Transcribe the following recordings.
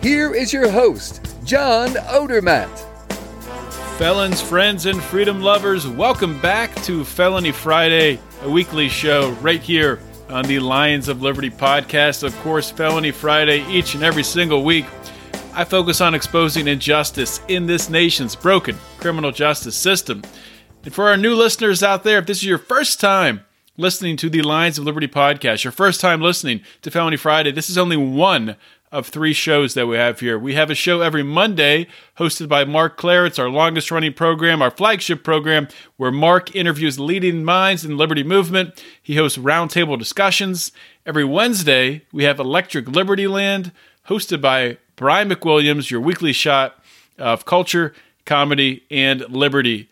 Here is your host, John Odermatt. Felons, friends, and freedom lovers, welcome back to Felony Friday, a weekly show right here on the Lions of Liberty podcast. Of course, Felony Friday each and every single week. I focus on exposing injustice in this nation's broken criminal justice system. And for our new listeners out there, if this is your first time listening to the Lions of Liberty podcast, your first time listening to Felony Friday, this is only one of three shows that we have here. We have a show every Monday hosted by Marc Clair. It's our longest running program, our flagship program, where Marc interviews leading minds in the liberty movement. He hosts roundtable discussions. Every Wednesday, we have Electric Liberty Land, hosted by Brian McWilliams, your weekly shot of culture, comedy, and liberty.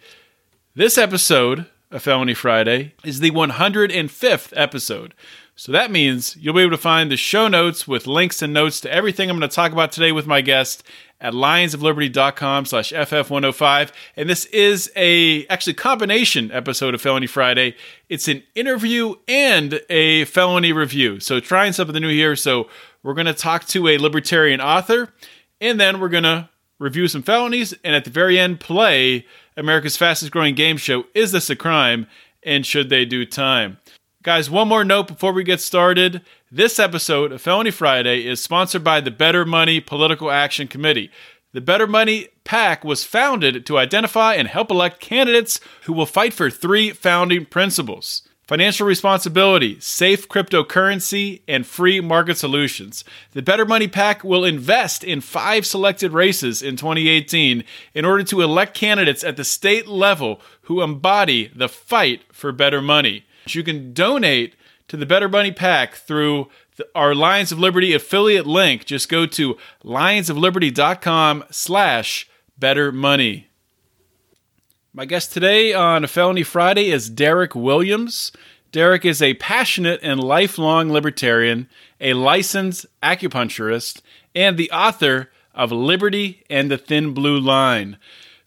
This episode of Felony Friday is the 105th episode. So that means you'll be able to find the show notes with links and notes to everything I'm going to talk about today with my guest at lionsofliberty.com slash ff105 and this is a actually combination episode of felony friday. It's an interview and a felony review. So trying something new here. So we're going to talk to a libertarian author and then we're going to review some felonies and at the very end play america's fastest growing game show is this a crime? And should they do time Guys, one more note before we get started. This episode of Felony Friday is sponsored by the Better Money Political Action Committee. The Better Money PAC was founded to identify and help elect candidates who will fight for three founding principles financial responsibility, safe cryptocurrency, and free market solutions. The Better Money PAC will invest in five selected races in 2018 in order to elect candidates at the state level who embody the fight for better money. You can donate to the Better Money PAC through the, our Lions of Liberty affiliate link. Just go to lionsofliberty.com slash better money. My guest today on a Felony Friday is Derek Williams. Derek is a passionate and lifelong libertarian, a licensed acupuncturist, and the author of Liberty and the Thin Blue Line.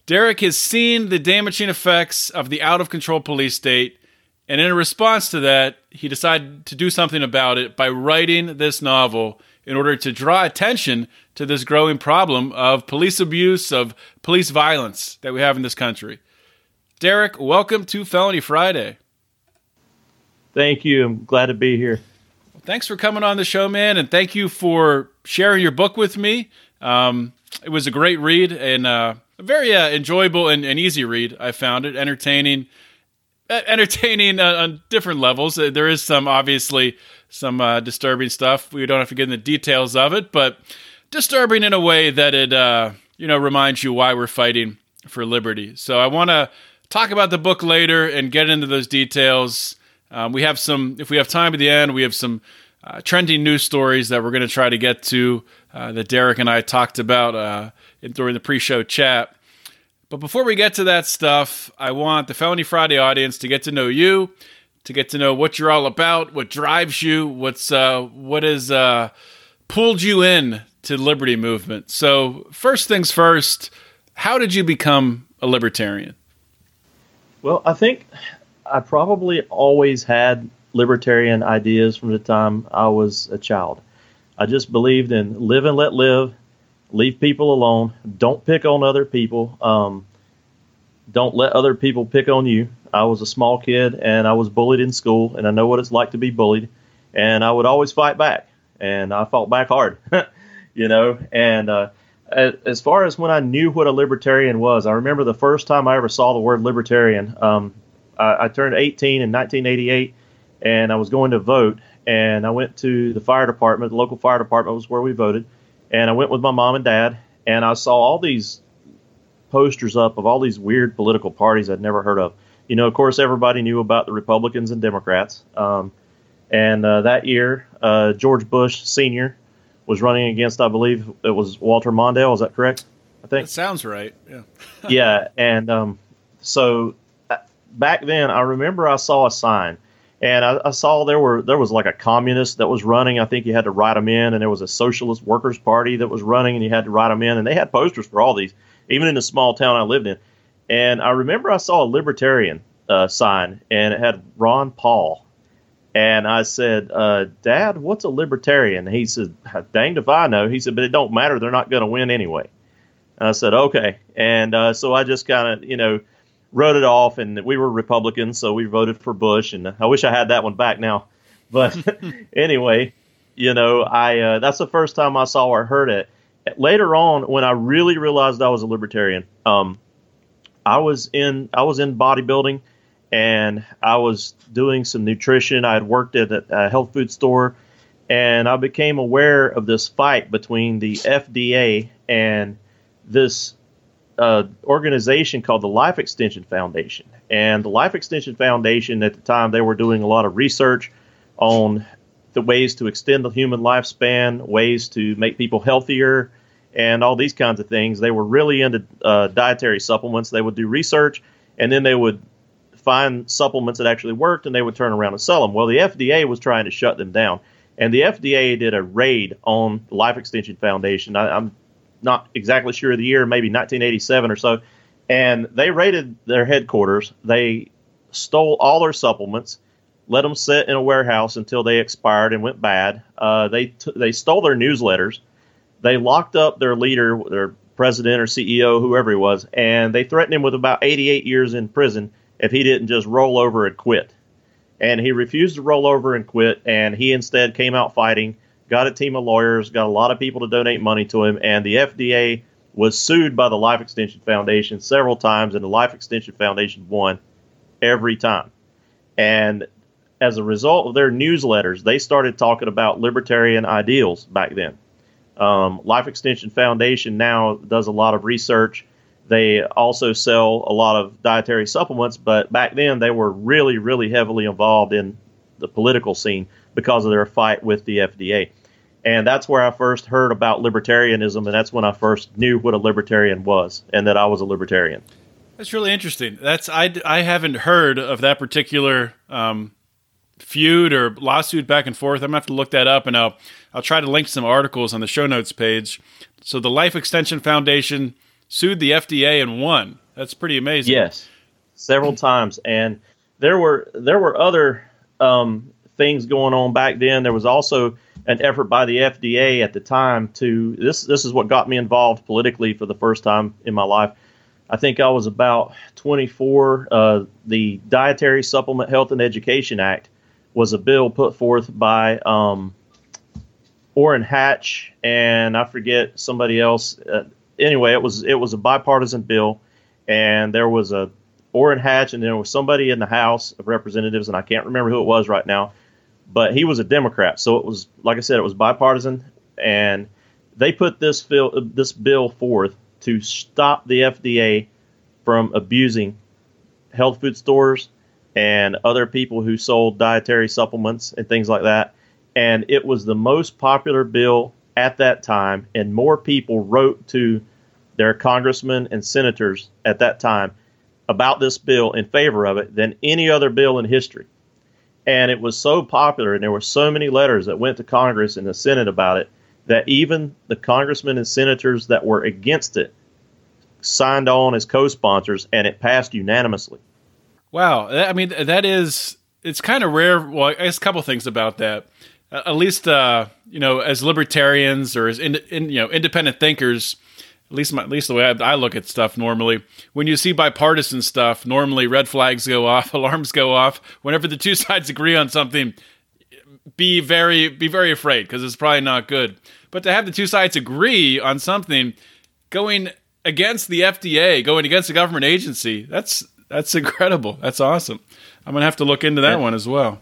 Derek has seen the damaging effects of the out of control police state and in response to that, he decided to do something about it by writing this novel in order to draw attention to this growing problem of police abuse, of police violence that we have in this country. Derek, welcome to Felony Friday. Thank you. I'm glad to be here. Thanks for coming on the show, man, and thank you for sharing your book with me. Um, it was a great read and uh, a very uh, enjoyable and, and easy read. I found it entertaining entertaining uh, on different levels. Uh, there is some obviously some uh, disturbing stuff. We don't have to get in the details of it, but disturbing in a way that it uh, you know reminds you why we're fighting for liberty. So I want to talk about the book later and get into those details. Um, we have some, if we have time at the end, we have some uh, trending news stories that we're going to try to get to uh, that Derek and I talked about in during the pre-show chat. But before we get to that stuff, I want the Felony Friday audience to get to know you, to get to know what you're all about, what drives you, what's uh, what has uh, pulled you in to the liberty movement. So, first things first, how did you become a libertarian? Well, I think I probably always had libertarian ideas from the time I was a child. I just believed in live and let live, leave people alone. Don't pick on other people. Um, don't let other people pick on you. I was a small kid and I was bullied in school, and I know what it's like to be bullied. And I would always fight back, and I fought back hard, you know. And uh, as far as when I knew what a libertarian was, I remember the first time I ever saw the word libertarian. Um, I, I turned 18 in 1988, and I was going to vote. And I went to the fire department. The local fire department was where we voted and I went with my mom and dad, and I saw all these posters up of all these weird political parties I'd never heard of. You know, of course, everybody knew about the Republicans and Democrats. Um, and uh, that year, uh, George Bush Sr. was running against, I believe it was Walter Mondale. Is that correct? I think that sounds right. Yeah. yeah, and um, so uh, back then, I remember I saw a sign, and I, I, saw there were there was like a communist that was running. I think you had to write them in, and there was a socialist workers party that was running, and you had to write them in, and they had posters for all these, even in the small town I lived in. And I remember I saw a libertarian uh, sign, and it had Ron Paul. And I said, uh, Dad, what's a libertarian? he said, Danged if I know. He said, But it don't matter. They're not going to win anyway. And I said, Okay. And uh, so I just kind of, you know, wrote it off. And we were Republicans, so we voted for Bush. And I wish I had that one back now. But anyway, you know, I uh, that's the first time I saw or heard it. Later on, when I really realized I was a libertarian, um, I was in I was in bodybuilding and I was doing some nutrition. I had worked at a health food store, and I became aware of this fight between the FDA and this uh, organization called the Life Extension Foundation. And the Life Extension Foundation, at the time, they were doing a lot of research on the ways to extend the human lifespan, ways to make people healthier, and all these kinds of things. They were really into uh, dietary supplements. They would do research, and then they would find supplements that actually worked and they would turn around and sell them. Well, the FDA was trying to shut them down. And the FDA did a raid on the Life Extension Foundation. I, am not exactly sure of the year, maybe 1987 or so. And they raided their headquarters. They stole all their supplements, let them sit in a warehouse until they expired and went bad. Uh, they t- they stole their newsletters. They locked up their leader, their president or CEO, whoever he was, and they threatened him with about 88 years in prison if he didn't just roll over and quit. And he refused to roll over and quit, and he instead came out fighting, got a team of lawyers, got a lot of people to donate money to him, and the FDA was sued by the Life Extension Foundation several times, and the Life Extension Foundation won every time. And as a result of their newsletters, they started talking about libertarian ideals back then. Um, Life Extension Foundation now does a lot of research they also sell a lot of dietary supplements, but back then they were really, really heavily involved in the political scene because of their fight with the FDA. And that's where I first heard about libertarianism, and that's when I first knew what a libertarian was and that I was a libertarian. That's really interesting. That's I, I haven't heard of that particular um, feud or lawsuit back and forth. I'm gonna have to look that up, and I'll I'll try to link some articles on the show notes page. So the Life Extension Foundation sued the FDA and won. That's pretty amazing. Yes, several times, and there were there were other um, things going on back then. There was also an effort by the FDA at the time to this. This is what got me involved politically for the first time in my life. I think I was about 24. Uh, the Dietary Supplement Health and Education Act was a bill put forth by um, Orrin Hatch and I forget somebody else. Uh, anyway, it was it was a bipartisan bill, and there was a Orrin Hatch, and there was somebody in the House of Representatives, and I can't remember who it was right now, but he was a Democrat. So it was like I said, it was bipartisan, and they put this bill this bill forth to stop the FDA from abusing health food stores and other people who sold dietary supplements and things like that. And it was the most popular bill at that time, and more people wrote to their congressmen and senators at that time about this bill in favor of it than any other bill in history. And it was so popular, and there were so many letters that went to Congress and the Senate about it that even the congressmen and senators that were against it signed on as co-sponsors, and it passed unanimously. Wow, I mean that is it's kind of rare. Well, I guess a couple things about that. At least, uh, you know, as libertarians or as in, in, you know independent thinkers, at least my, at least the way I, I, look at stuff normally when you see bipartisan stuff normally red flags go off alarms go off whenever the two sides agree on something be very be very afraid because it's probably not good but to have the two sides agree on something going against the FDA going against a government agency that's that's incredible that's awesome I'm gonna have to look into that yeah. one as well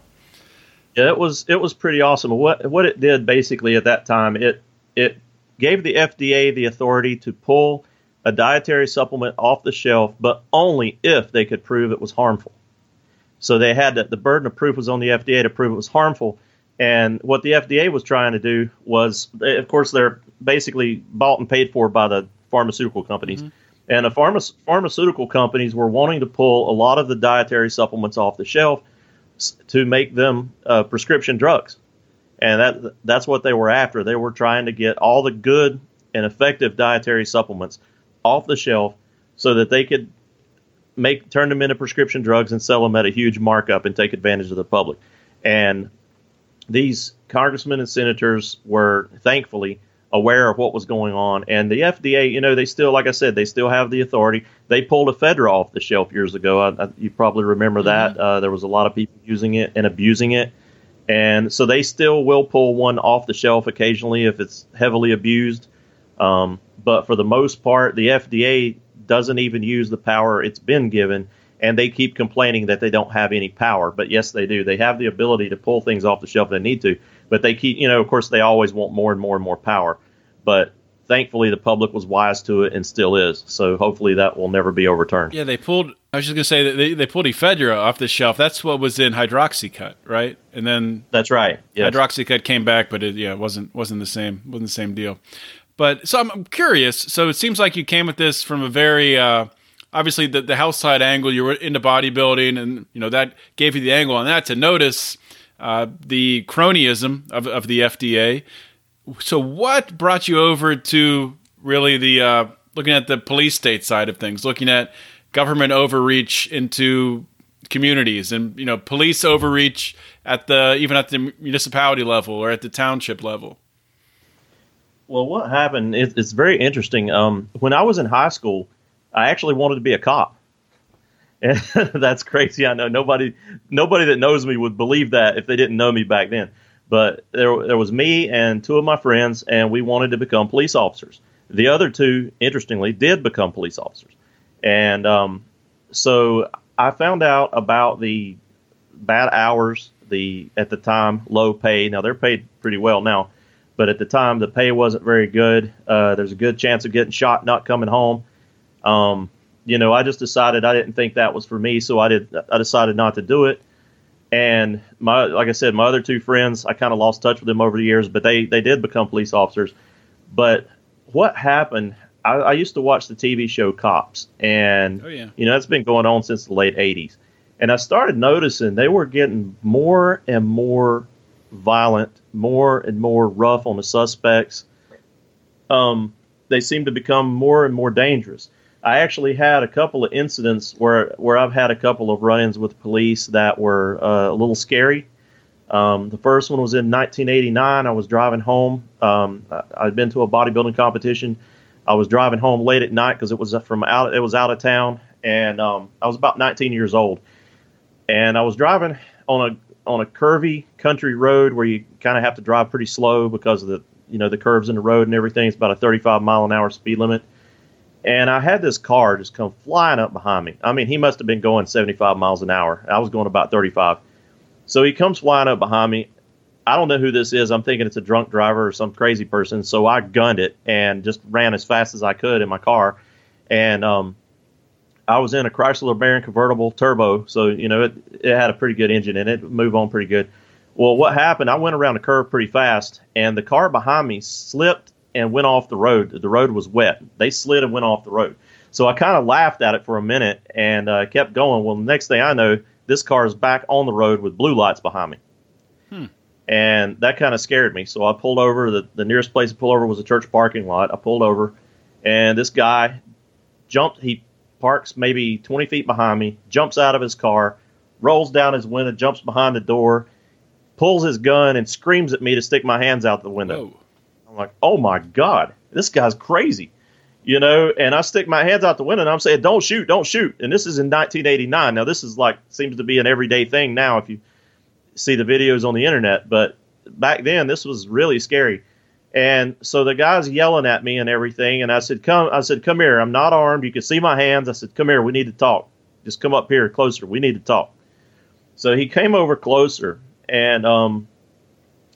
yeah it was it was pretty awesome what what it did basically at that time it it gave the FDA the authority to pull a dietary supplement off the shelf, but only if they could prove it was harmful. So they had that the burden of proof was on the FDA to prove it was harmful. And what the FDA was trying to do was, of course, they're basically bought and paid for by the pharmaceutical companies. Mm-hmm. And the pharma- pharmaceutical companies were wanting to pull a lot of the dietary supplements off the shelf to make them uh, prescription drugs. And that that's what they were after. They were trying to get all the good and effective dietary supplements off the shelf so that they could make turn them into prescription drugs and sell them at a huge markup and take advantage of the public. And these congressmen and senators were thankfully aware of what was going on. And the FDA, you know, they still, like I said, they still have the authority. They pulled ephedra off the shelf years ago. I, I, you probably remember that. Mm-hmm. Uh, there was a lot of people using it and abusing it. And so they still will pull one off the shelf occasionally if it's heavily abused. Um, but for the most part, the FDA doesn't even use the power it's been given and they keep complaining that they don't have any power. But yes, they do. They have the ability to pull things off the shelf if they need to. But they keep, you know, of course, they always want more and more and more power. But thankfully, the public was wise to it and still is. So hopefully, that will never be overturned. Yeah, they pulled. I was just going to say that they, they pulled ephedra off the shelf. That's what was in hydroxycut, right? And then that's right. Yes. Hydroxycut came back, but it yeah wasn't wasn't the same wasn't the same deal. But so I'm curious. So it seems like you came at this from a very uh, obviously the, the health side angle, you were into bodybuilding, and you know that gave you the angle on that to notice uh, the cronyism of, of the FDA. So, what brought you over to really the uh, looking at the police state side of things, looking at government overreach into communities and you know police overreach at the even at the municipality level or at the township level? Well, what happened? it's very interesting. Um, when I was in high school, I actually wanted to be a cop. And that's crazy. I know nobody nobody that knows me would believe that if they didn't know me back then. But there there was me and two of my friends, and we wanted to become police officers. The other two, interestingly, did become police officers. And um, so I found out about the bad hours, the at the time low pay. Now they're paid pretty well now, but at the time the pay wasn't very good. Uh, there's a good chance of getting shot, not coming home. Um, you know, I just decided I didn't think that was for me, so I did. I decided not to do it. And my, like I said, my other two friends, I kind of lost touch with them over the years, but they they did become police officers. But what happened? I, I used to watch the TV show Cops, and oh, yeah. you know that's been going on since the late '80s. And I started noticing they were getting more and more violent, more and more rough on the suspects. Um, they seemed to become more and more dangerous. I actually had a couple of incidents where where I've had a couple of run-ins with police that were uh, a little scary. Um, the first one was in 1989. I was driving home. Um, I'd been to a bodybuilding competition. I was driving home late at night because it was from out. It was out of town, and um, I was about 19 years old. And I was driving on a on a curvy country road where you kind of have to drive pretty slow because of the you know the curves in the road and everything. It's about a 35 mile an hour speed limit and I had this car just come flying up behind me. I mean, he must have been going 75 miles an hour. I was going about 35. So he comes flying up behind me. I don't know who this is. I'm thinking it's a drunk driver or some crazy person. So I gunned it and just ran as fast as I could in my car. And um, I was in a Chrysler LeBaron convertible turbo. So, you know, it, it had a pretty good engine in it, move on pretty good. Well, what happened, I went around the curve pretty fast, and the car behind me slipped and went off the road. The road was wet. They slid and went off the road. So I kind of laughed at it for a minute and uh, kept going. Well, the next thing I know, this car is back on the road with blue lights behind me. Hmm. And that kind of scared me. So I pulled over. The, the nearest place to pull over was a church parking lot. I pulled over, and this guy jumped. He parks maybe 20 feet behind me, jumps out of his car, rolls down his window, jumps behind the door, pulls his gun, and screams at me to stick my hands out the window. Whoa like, oh my God, this guy's crazy. You know, and I stick my hands out the window and I'm saying, don't shoot, don't shoot. And this is in 1989. Now, this is like, seems to be an everyday thing now if you see the videos on the internet. But back then, this was really scary. And so the guy's yelling at me and everything. And I said, come, I said, come here. I'm not armed. You can see my hands. I said, come here. We need to talk. Just come up here closer. We need to talk. So he came over closer and, um,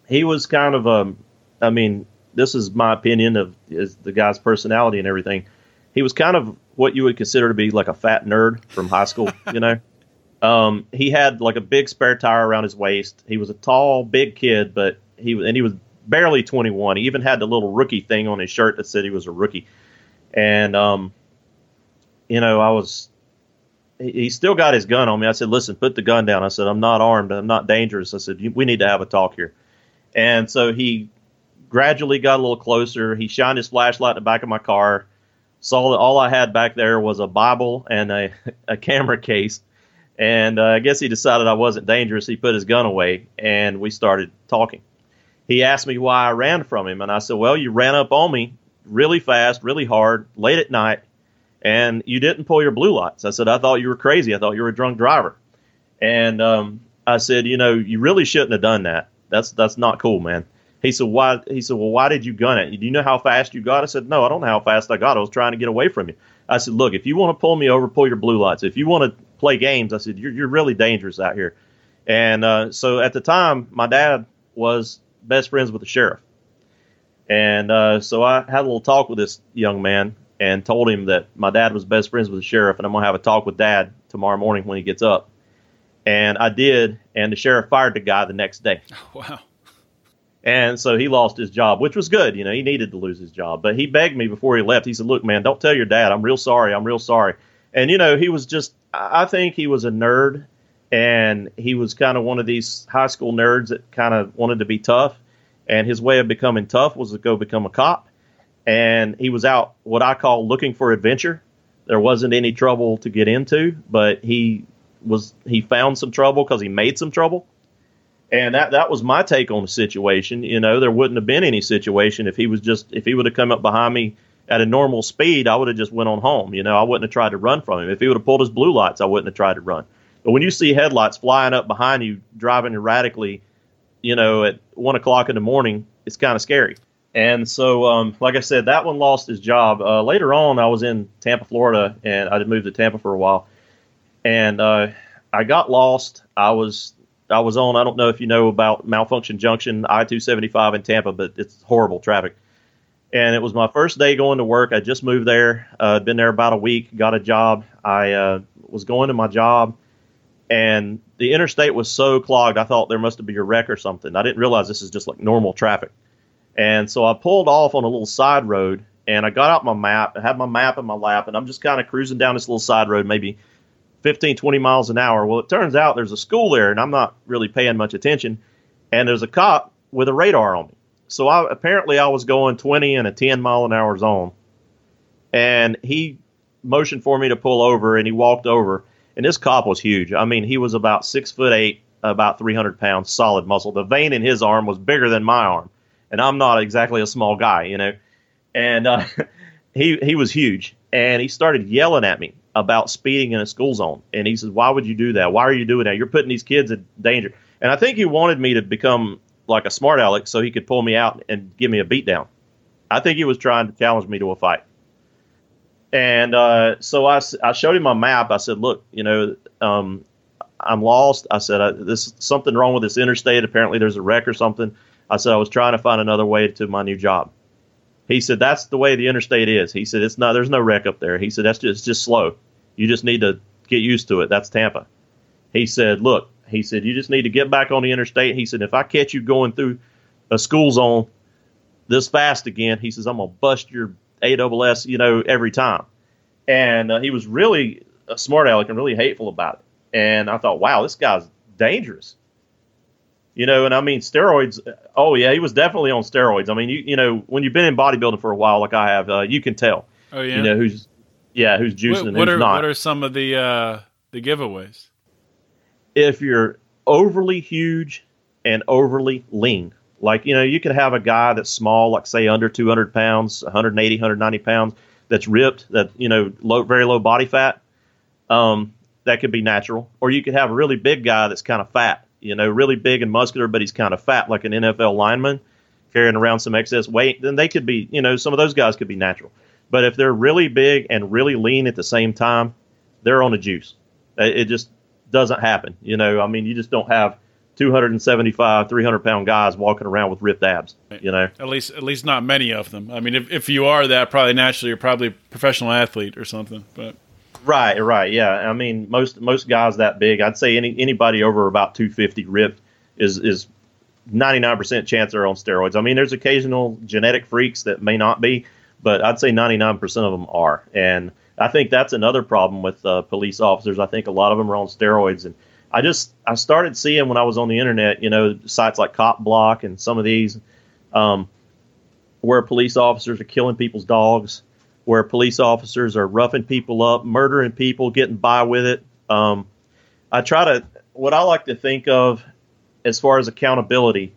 he was kind of, um, I mean, this is my opinion of is the guy's personality and everything. He was kind of what you would consider to be like a fat nerd from high school, you know. Um, he had like a big spare tire around his waist. He was a tall, big kid, but he and he was barely 21. He even had the little rookie thing on his shirt that said he was a rookie. And um, you know, I was he still got his gun on me. I said, "Listen, put the gun down." I said, "I'm not armed. I'm not dangerous." I said, "We need to have a talk here." And so he gradually got a little closer. He shined his flashlight in the back of my car. Saw that all I had back there was a Bible and a, a camera case. And uh, I guess he decided I wasn't dangerous. He put his gun away, and we started talking. He asked me why I ran from him, and I said, "Well, you ran up on me really fast, really hard, late at night." and you didn't pull your blue lights. I said, I thought you were crazy. I thought you were a drunk driver. And um, I said, you know, you really shouldn't have done that. That's that's not cool, man. He said, why? He said, well, why did you gun it? Do you know how fast you got? I said, no, I don't know how fast I got. I was trying to get away from you. I said, look, if you want to pull me over, pull your blue lights. If you want to play games, I said, you're, you're really dangerous out here. And uh, so at the time, my dad was best friends with the sheriff. And uh, so I had a little talk with this young man, and told him that my dad was best friends with the sheriff and I'm to have a talk with dad tomorrow morning when he gets up. And I did, and the sheriff fired the guy the next day. Wow. And so he lost his job, which was good. You know, he needed to lose his job. But he begged me before he left. He said, Look, man, don't tell your dad. I'm real sorry. I'm real sorry. And, you know, he was just, I think he was a nerd. And he was kind of one of these high school nerds that kind of wanted to be tough. And his way of becoming tough was to go become a cop and he was out what I call looking for adventure. There wasn't any trouble to get into, but he was he found some trouble because he made some trouble, and that that was my take on the situation. You know, there wouldn't have been any situation if he was just if he would have come up behind me at a normal speed, I would have just went on home. You know, I wouldn't have tried to run from him. If he would have pulled his blue lights, I wouldn't have tried to run. But when you see headlights flying up behind you, driving erratically, you know, at one o'clock in the morning, it's kind of scary. And so, um, like I said, that one lost his job. Uh, later on, I was in Tampa, Florida, and I had moved to Tampa for a while. And uh, I got lost. I was I was on. I don't know if you know about Malfunction Junction, I two seventy five in Tampa, but it's horrible traffic. And it was my first day going to work. I just moved there. Uh, been there about a week. Got a job. I uh, was going to my job, and the interstate was so clogged. I thought there must have been a wreck or something. I didn't realize this is just like normal traffic. And so I pulled off on a little side road and I got out my map. I had my map in my lap and I'm just kind of cruising down this little side road, maybe 15, 20 miles an hour. Well, it turns out there's a school there and I'm not really paying much attention. And there's a cop with a radar on me. So I, apparently I was going 20 in a 10 mile an hour zone. And he motioned for me to pull over and he walked over. And this cop was huge. I mean, he was about six foot eight, about 300 pounds, solid muscle. The vein in his arm was bigger than my arm and I'm not exactly a small guy, you know. And uh, he he was huge, and he started yelling at me about speeding in a school zone. And he says, "Why would you do that? Why are you doing that? You're putting these kids in danger." And I think he wanted me to become like a smart aleck so he could pull me out and give me a beatdown. I think he was trying to challenge me to a fight. And uh, so I, I showed him my map. I said, "Look, you know, um, I'm lost." I said, "This something wrong with this interstate. Apparently, there's a wreck or something." I said I was trying to find another way to my new job. He said that's the way the interstate is. He said it's not there's no wreck up there. He said that's just just slow. You just need to get used to it. That's Tampa. He said, look, he said you just need to get back on the interstate. He said if I catch you going through a school zone this fast again, he says I'm gonna bust your AWS, you know, every time. And uh, he was really a smart aleck and really hateful about it. And I thought, wow, this guy's dangerous. You know, and I mean steroids. Oh yeah, he was definitely on steroids. I mean, you you know, when you've been in bodybuilding for a while, like I have, uh, you can tell. Oh yeah. You know who's yeah who's juicing what, and what who's are, not. What are some of the uh, the giveaways? If you're overly huge and overly lean, like you know, you could have a guy that's small, like say under 200 pounds, 180, 190 pounds, that's ripped, that you know, low, very low body fat. Um, that could be natural, or you could have a really big guy that's kind of fat you know, really big and muscular, but he's kind of fat, like an NFL lineman, carrying around some excess weight, then they could be, you know, some of those guys could be natural. But if they're really big and really lean at the same time, they're on a juice. It just doesn't happen. You know, I mean, you just don't have 275, 300 pound guys walking around with ripped abs. You know, at least at least not many of them. I mean, if if you are that, probably naturally you're probably a professional athlete or something. But Right, right, yeah. I mean, most most guys that big, I'd say any anybody over about 250 ripped is is 99% chance they're on steroids. I mean, there's occasional genetic freaks that may not be, but I'd say 99% of them are. And I think that's another problem with uh, police officers. I think a lot of them are on steroids, and I just I started seeing when I was on the internet, you know, sites like Cop Block and some of these, um, where police officers are killing people's dogs, where police officers are roughing people up, murdering people, getting by with it. Um, I try to what I like to think of as far as accountability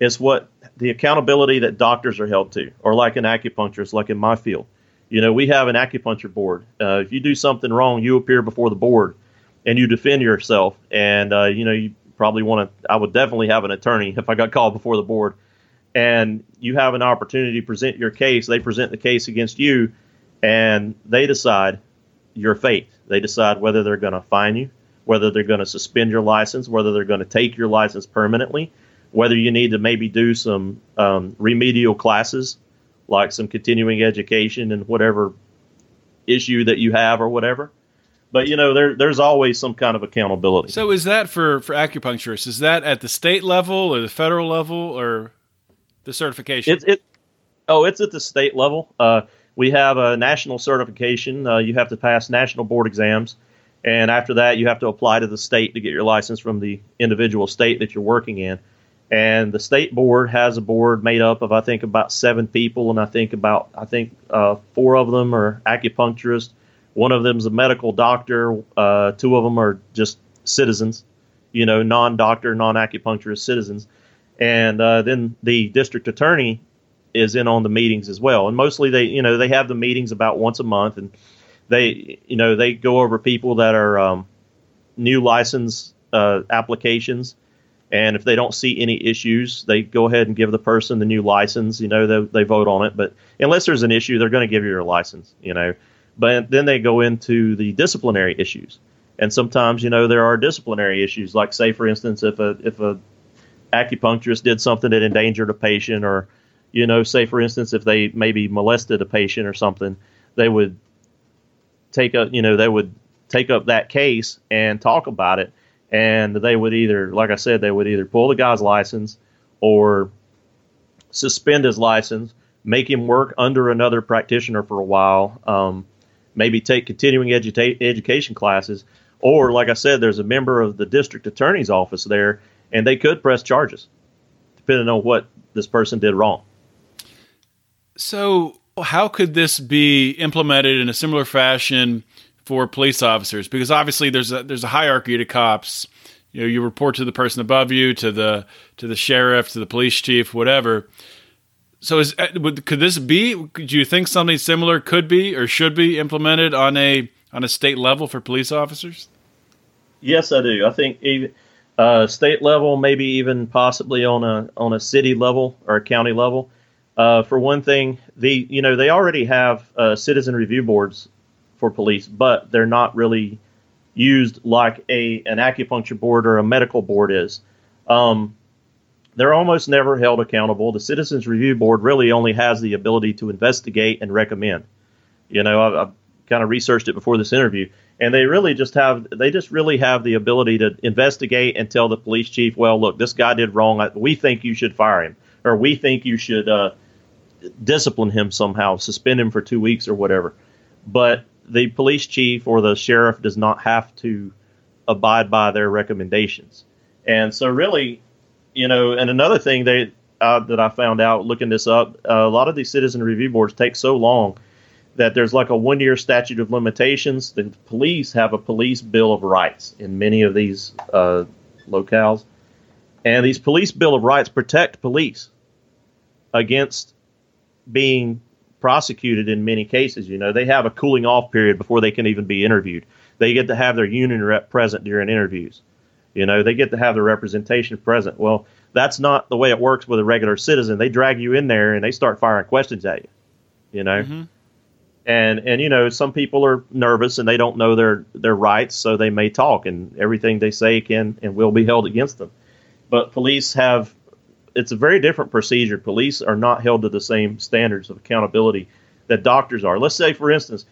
is what the accountability that doctors are held to, or like an acupuncturist, like in my field. You know, we have an acupuncture board. Uh, if you do something wrong, you appear before the board and you defend yourself. And uh, you know, you probably want to. I would definitely have an attorney if I got called before the board. And you have an opportunity to present your case. They present the case against you, and they decide your fate. They decide whether they're going to fine you, whether they're going to suspend your license, whether they're going to take your license permanently, whether you need to maybe do some um, remedial classes, like some continuing education and whatever issue that you have or whatever. But you know, there there's always some kind of accountability. So is that for for acupuncturists? Is that at the state level or the federal level or the certification? It's it. Oh, it's at the state level. Uh, we have a national certification. Uh, you have to pass national board exams, and after that, you have to apply to the state to get your license from the individual state that you're working in. And the state board has a board made up of I think about seven people, and I think about I think uh, four of them are acupuncturists one of them's a medical doctor. Uh, two of them are just citizens, you know, non-doctor, non-acupuncturist citizens. And uh, then the district attorney is in on the meetings as well. And mostly they, you know, they have the meetings about once a month, and they, you know, they go over people that are um, new license uh, applications. And if they don't see any issues, they go ahead and give the person the new license. You know, they, they vote on it. But unless there's an issue, they're going to give you your license. You know, but then they go into the disciplinary issues. And sometimes, you know, there are disciplinary issues. Like, say, for instance, if a if a acupuncturist did something that endangered a patient, or you know, say for instance, if they maybe molested a patient or something, they would take up, you know they would take up that case and talk about it, and they would either, like I said, they would either pull the guy's license or suspend his license, make him work under another practitioner for a while. Um, maybe take continuing eduta- education classes. Or, like I said, there's a member of the district attorney's office there, and they could press charges, depending on what this person did wrong. So, how could this be implemented in a similar fashion for police officers? Because obviously, there's a there's a hierarchy to cops. You know, you report to the person above you, to the to the sheriff, to the police chief, whatever. So is uh, could this be? Do you think something similar could be or should be implemented on a on a state level for police officers? Yes, I do. I think even uh, state level, maybe even possibly on a on a city level or a county level. Uh, for one thing, the you know they already have uh, citizen review boards for police, but they're not really used like a an acupuncture board or a medical board is. Um, they're almost never held accountable. The Citizens Review Board really only has the ability to investigate and recommend. You know, I've, kind of researched it before this interview, and they really just have they just really have the ability to investigate and tell the police chief, well, look, this guy did wrong. We think you should fire him, or we think you should uh, discipline him somehow, suspend him for two weeks or whatever. But the police chief or the sheriff does not have to abide by their recommendations. And so, really, you know, and another thing they uh, that I found out looking this up, uh, a lot of these citizen review boards take so long that there's like a one year statute of limitations. The police have a police bill of rights in many of these uh, locales, and these police bill of rights protect police against being prosecuted in many cases. You know, they have a cooling off period before they can even be interviewed. They get to have their union rep present during interviews. You know, they get to have their representation present. Well, that's not the way it works with a regular citizen. They drag you in there and they start firing questions at you. You know, mm-hmm. And and you know some people are nervous and they don't know their their rights, so they may talk and everything they say can and will be held against them. But police have it's a very different procedure. Police are not held to the same standards of accountability that doctors are. Let's say, for instance,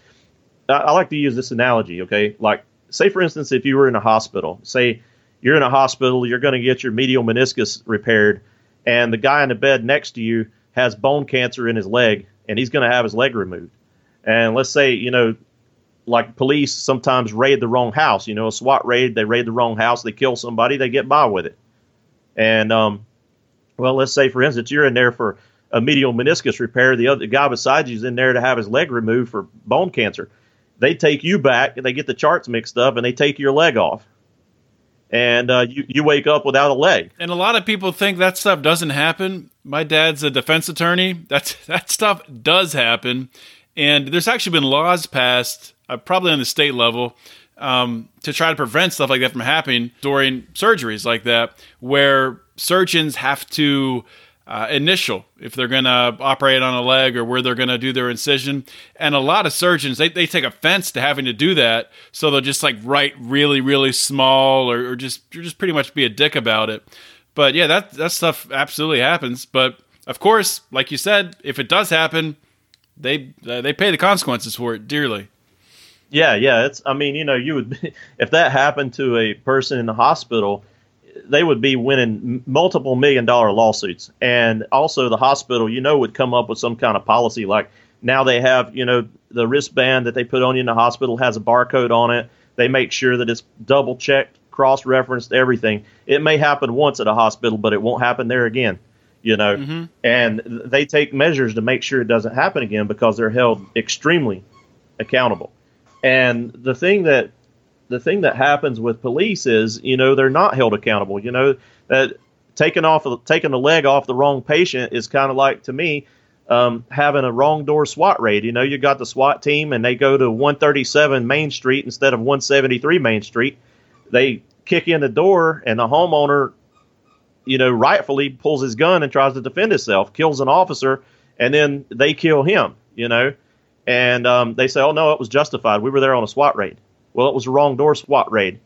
I, I like to use this analogy. Okay, like say for instance, if you were in a hospital, say you're in a hospital, you're going to get your medial meniscus repaired, and the guy in the bed next to you has bone cancer in his leg, and he's going to have his leg removed. And let's say, you know, like police sometimes raid the wrong house. You know, a SWAT raid, they raid the wrong house, they kill somebody, they get by with it. And um, well, let's say for instance, you're in there for a medial meniscus repair. The other the guy beside you is in there to have his leg removed for bone cancer. They take you back, they get the charts mixed up, and they take your leg off. And uh, you you wake up without a leg. And a lot of people think that stuff doesn't happen. My dad's a defense attorney. That's that stuff does happen, and there's actually been laws passed, uh, probably on the state level, um, to try to prevent stuff like that from happening during surgeries like that, where surgeons have to uh, initial if they're going to operate on a leg or where they're going to do their incision. And a lot of surgeons, they, they take offense to having to do that. So they'll just like write really, really small or, or just, or just pretty much be a dick about it. But yeah, that, that stuff absolutely happens. But of course, like you said, if it does happen, they, uh, they pay the consequences for it dearly. Yeah, yeah. It's. I mean, you know, you would if that happened to a person in the hospital, they would be winning multiple million dollar lawsuits. And also the hospital, you know, would come up with some kind of policy like now they have, you know, the wristband that they put on you in the hospital has a barcode on it. They make sure that it's double checked, cross referenced, everything. It may happen once at a hospital, but it won't happen there again, you know. Mm-hmm. And they take measures to make sure it doesn't happen again because they're held extremely accountable. And the thing that the thing that happens with police is, you know, they're not held accountable. You know, that taking off taking a leg off the wrong patient is kind of like to me um, having a wrong door SWAT raid. You know, you got the SWAT team and they go to 137 Main Street instead of 173 Main Street. They kick in the door and the homeowner, you know, rightfully pulls his gun and tries to defend himself, kills an officer, and then they kill him. You know, and um, they say, "Oh no, it was justified. We were there on a SWAT raid." Well, it was a wrong door SWAT raid.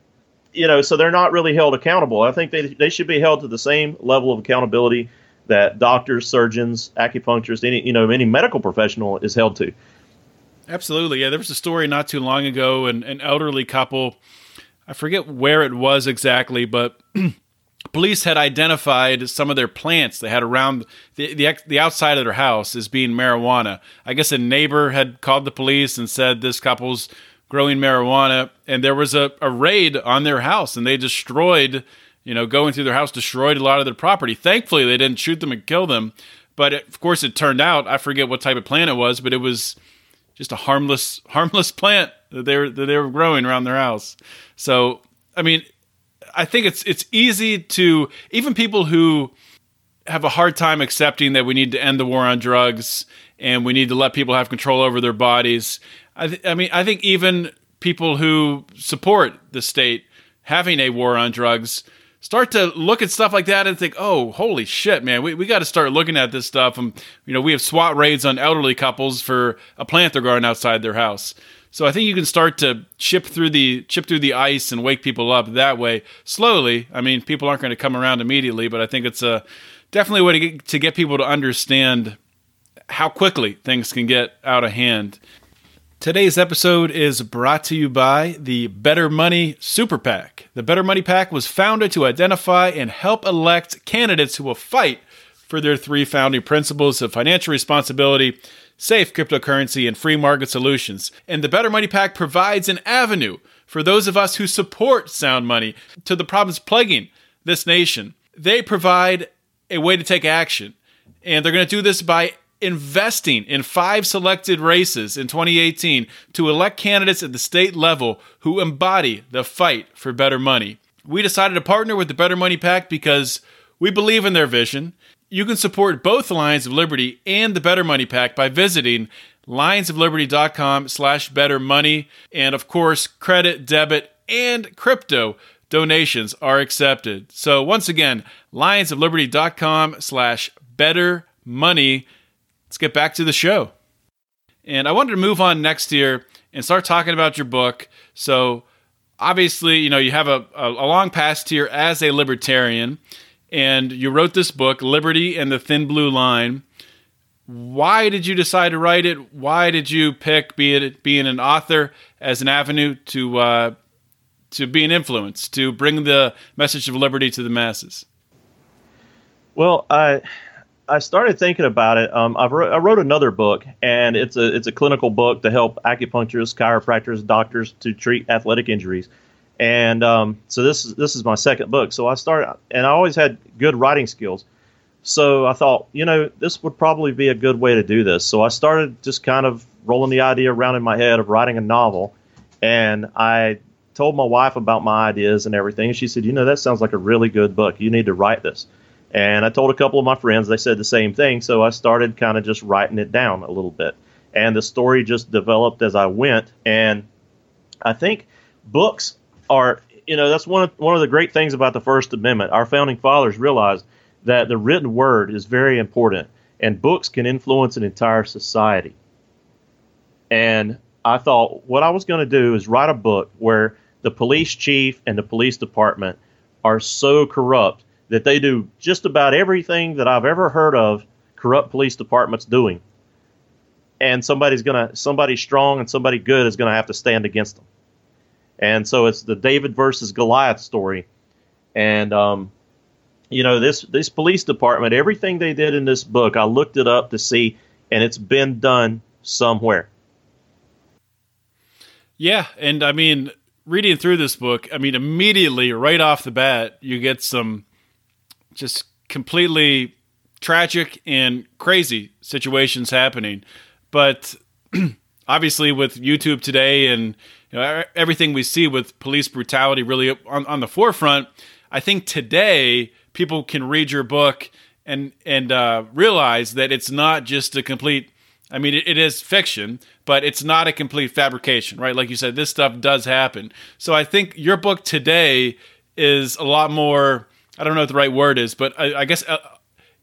You know, so they're not really held accountable. I think they, they should be held to the same level of accountability that doctors, surgeons, acupuncturists, any you know, any medical professional is held to. Absolutely. Yeah, there was a story not too long ago, and an elderly couple, I forget where it was exactly, but police had identified some of their plants they had around the, the, the outside of their house as being marijuana. I guess a neighbor had called the police and said this couple's growing marijuana, and there was a, a raid on their house, and they destroyed, you know, going through their house, destroyed a lot of their property. Thankfully, they didn't shoot them and kill them, but it, of course, it turned out I forget what type of plant it was, but it was just a harmless harmless plant that they were that they were growing around their house. So, I mean, I think it's it's easy to even people who have a hard time accepting that we need to end the war on drugs and we need to let people have control over their bodies. I, th- I mean, I think even people who support the state having a war on drugs start to look at stuff like that and think, oh, holy shit, man, we, we got to start looking at this stuff. And, you know, we have SWAT raids on elderly couples for a plant they're growing outside their house. So I think you can start to chip through the chip through the ice and wake people up that way slowly. I mean, people aren't going to come around immediately, but I think it's a definitely a way to get, to get people to understand how quickly things can get out of hand. Today's episode is brought to you by the Better Money Super PAC. The Better Money PAC was founded to identify and help elect candidates who will fight for their three founding principles of financial responsibility, safe cryptocurrency, and free market solutions. And the Better Money PAC provides an avenue for those of us who support sound money to the problems plaguing this nation. They provide a way to take action. And they're going to do this by investing in five selected races in 2018 to elect candidates at the state level who embody the fight for better money. We decided to partner with the Better Money PAC because we believe in their vision. You can support both Lions of Liberty and the Better Money PAC by visiting lionsofliberty.com slash better money. And of course, credit, debit, and crypto donations are accepted. So once again, lionsofliberty.com slash better money let's get back to the show. And I wanted to move on next year and start talking about your book. So, obviously, you know, you have a, a long past here as a libertarian, and you wrote this book, Liberty and the Thin Blue Line. why did you decide to write it? Why did you pick be it being an author as an avenue to uh, to be an influence to bring the message of liberty to the masses? Well, I I started thinking about it. Um, I've I wrote another book, and it's a it's a clinical book to help acupuncturists, chiropractors, doctors to treat athletic injuries. And um, so this is this is my second book. So I started, and I always had good writing skills. So I thought, you know, this would probably be a good way to do this. So I started just kind of rolling the idea around in my head of writing a novel. And I told my wife about my ideas and everything. And she said, you know, that sounds like a really good book. You need to write this. And I told a couple of my friends, they said the same thing. So I started kind of just writing it down a little bit. And the story just developed as I went. And I think books are, you know, that's one of, one of the great things about the First Amendment. Our founding fathers realized that the written word is very important and books can influence an entire society. And I thought what I was going to do is write a book where the police chief and the police department are so corrupt that they do just about everything that I've ever heard of corrupt police departments doing. And somebody's to somebody strong and somebody good is to have to stand against them. And so it's the David versus Goliath story. And um, you know this this police department everything they did in this book i looked it up to see and it's been done somewhere yeah and i mean reading through this book i mean immediately right off the bat you get some just completely tragic and crazy situations happening but obviously with youtube today and you know, everything we see with police brutality really on, on the forefront i think today people can read your book and and uh, realize that it's not just a complete. I mean, it, it is fiction, but it's not a complete fabrication, right? Like you said, this stuff does happen. So I think your book today is a lot more. I don't know what the right word is, but I, I guess uh,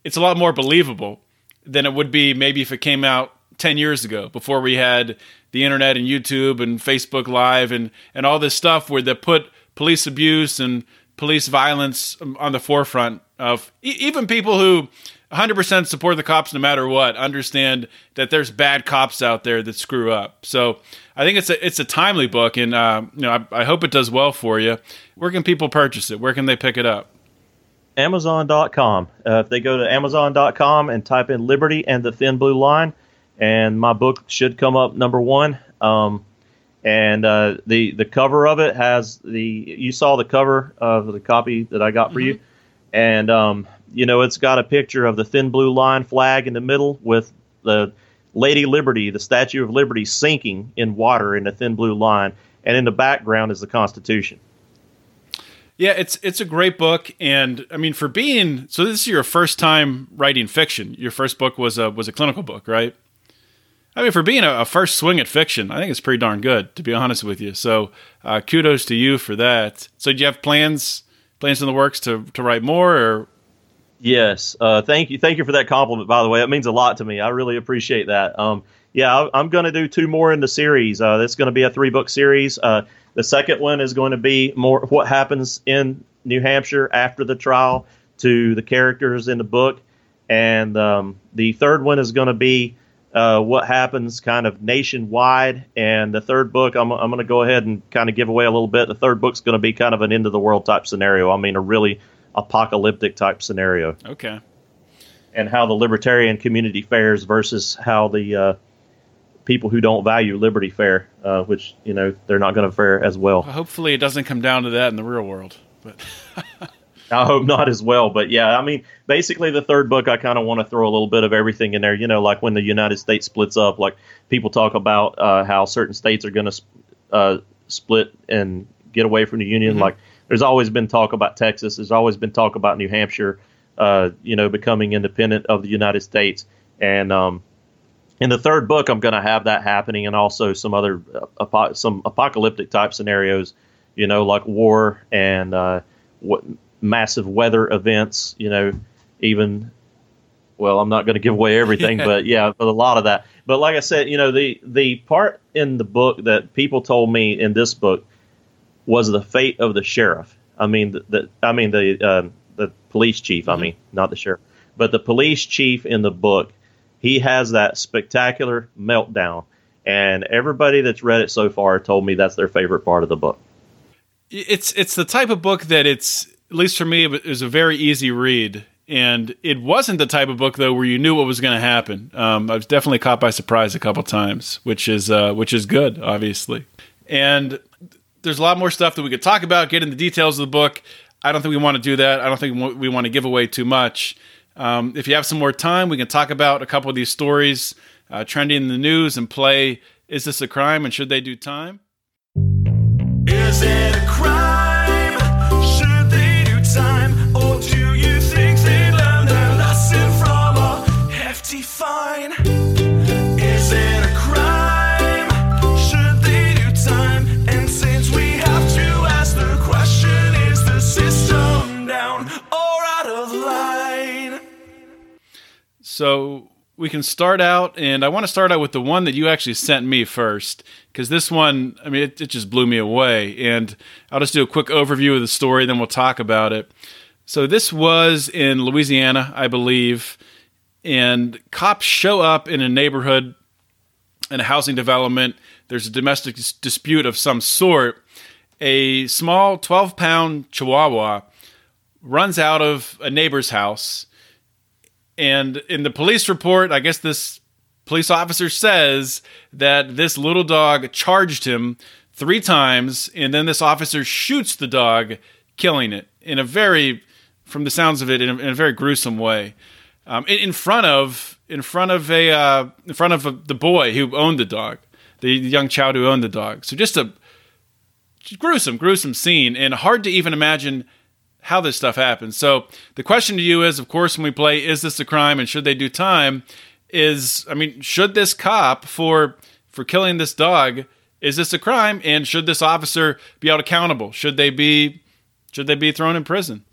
it's a lot more believable than it would be maybe if it came out 10 years ago before we had the internet and YouTube and Facebook Live and, and all this stuff where they put police abuse and police violence on the forefront of even people who 100% support the cops no matter what understand that there's bad cops out there that screw up. So i think it's a it's a timely book and uh, you know I, I, hope it does well for you. Where can people purchase it? Where can they pick it up? Amazon.com uh, if they go to amazon.com and type in liberty and the thin blue line and my book should come up number one um, and uh, the the cover of it has the you saw the cover of the copy that I got for mm-hmm. you, and um, you know it's got a picture of the thin blue line flag in the middle with the Lady Liberty, the Statue of Liberty, sinking in water in the thin blue line, and in the background is the Constitution. Yeah, it's it's a great book, and I mean, for being so, this is your first time writing fiction. Your first book was a was a clinical book, right? I mean, for being a, a, first swing at fiction, I think it's pretty darn good, to be honest with you. So, uh, kudos to you for that. So, do you have plans plans in the works to to write more? Or yes, uh, thank you, thank you for that compliment. By the way, it means a lot to me. I really appreciate that. Um, yeah, I, am going to do two more in the series. Uh, it's going to be a three book series. Uh, the second one is going to be more what happens in New Hampshire after the trial to the characters in the book, and um, the third one is going to be uh, what happens kind of nationwide. And the third book, I'm, I'm going to go ahead and kind of give away a little bit. The third book's going to be kind of an end of the world type scenario. I mean, a really apocalyptic type scenario. Okay. And how the libertarian community fares versus how the uh, people who don't value liberty fare, uh, which, you know, they're not going to fare as well. well. Hopefully, it doesn't come down to that in the real world. But. I hope not as well. But yeah, I mean, basically, the third book, I kind of want to throw a little bit of everything in there. You know, like when the United States splits up, like people talk about uh, how certain states are going to uh, split and get away from the Union. Mm-hmm. Like there's always been talk about Texas. There's always been talk about New Hampshire, uh, you know, becoming independent of the United States. And um, in the third book, I'm going to have that happening, and also some other uh, some apocalyptic type scenarios. You know, like war and uh, what massive weather events, you know, even well, I'm not going to give away everything, yeah. but yeah, but a lot of that. But like I said, you know, the the part in the book that people told me in this book was the fate of the sheriff. I mean, the, the I mean the uh, the police chief. Mm-hmm. I mean, not the sheriff, but the police chief in the book. he has that spectacular meltdown. And everybody that's read it so far told me that's their favorite part of the book. It's it's the type of book that it's at least for me it was a very easy read, and it wasn't the type of book though where you knew what was going to happen. Um, I was definitely caught by surprise a couple times, which is uh, which is good, obviously. And there's a lot more stuff that we could talk about, get into the details of the book. I don't think we want to do that. I don't think we want to give away too much. Um, if you have some more time, we can talk about a couple of these stories uh, trending in the news and play Is This a Crime and Should They Do Time? Is it a crime? So we can start out, and I want to start out with the one that you actually sent me first, because this one, I mean, it, it, just blew me away. And I'll just do a quick overview of the story, then we'll talk about it. So this was in Louisiana, I believe, and cops show up in a neighborhood in a housing development. There's a domestic dispute of some sort. A small 12 pound chihuahua runs out of a neighbor's house and in the police report, I guess this police officer says that this little dog charged him three times, and then this officer shoots the dog, killing it in a very, from the sounds of it, in a, in a very gruesome way, um, in, in, front of in front of a uh, in front of a, the boy who owned the dog, the young child who owned the dog. So just a gruesome, gruesome scene, and hard to even imagine how this stuff happens. So the question to you is, of course, when we play "Is this a crime?" and should they do time? Is I mean, should this cop for for killing this dog is this a crime? And should this officer be held accountable? Should they be should they be thrown in prison?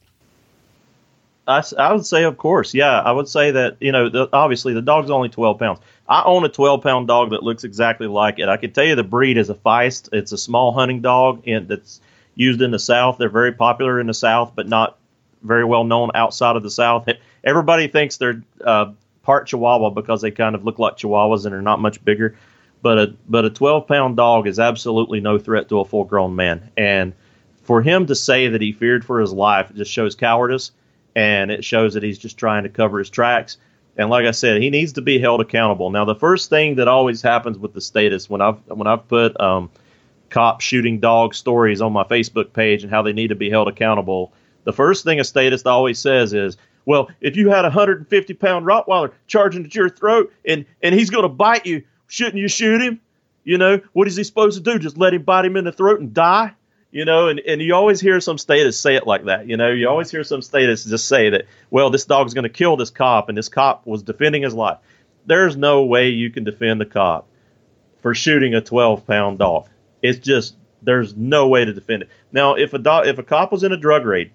I, I would say, of course, yeah. I would say that you know, the, obviously, the dog's only twelve pounds. I own a twelve pound dog that looks exactly like it. I can tell you the breed is a Feist. It's a small hunting dog, and that's used in the South. They're very popular in the South, but not very well known outside of the South. Everybody thinks they're uh, part Chihuahua because they kind of look like Chihuahuas and are not much bigger. But a but a 12 pound dog is absolutely no threat to a full grown man. And for him to say that he feared for his life, just shows cowardice, and it shows that he's just trying to cover his tracks. And like I said, he needs to be held accountable. Now, the first thing that always happens with the status when I've when I've put um, cop shooting dog stories on my Facebook page and how they need to be held accountable, the first thing a statist always says is, well, if you had a 150 pound Rottweiler charging at your throat and, and he's going to bite you, shouldn't you shoot him? You know, what is he supposed to do? Just let him bite him in the throat and die? You know, and, and you always hear some statists say it like that. You know, you always hear some statists just say that, well, this dog's going to kill this cop and this cop was defending his life. There's no way you can defend the cop for shooting a 12 pound dog. It's just there's no way to defend it. Now, if a do- if a cop was in a drug raid,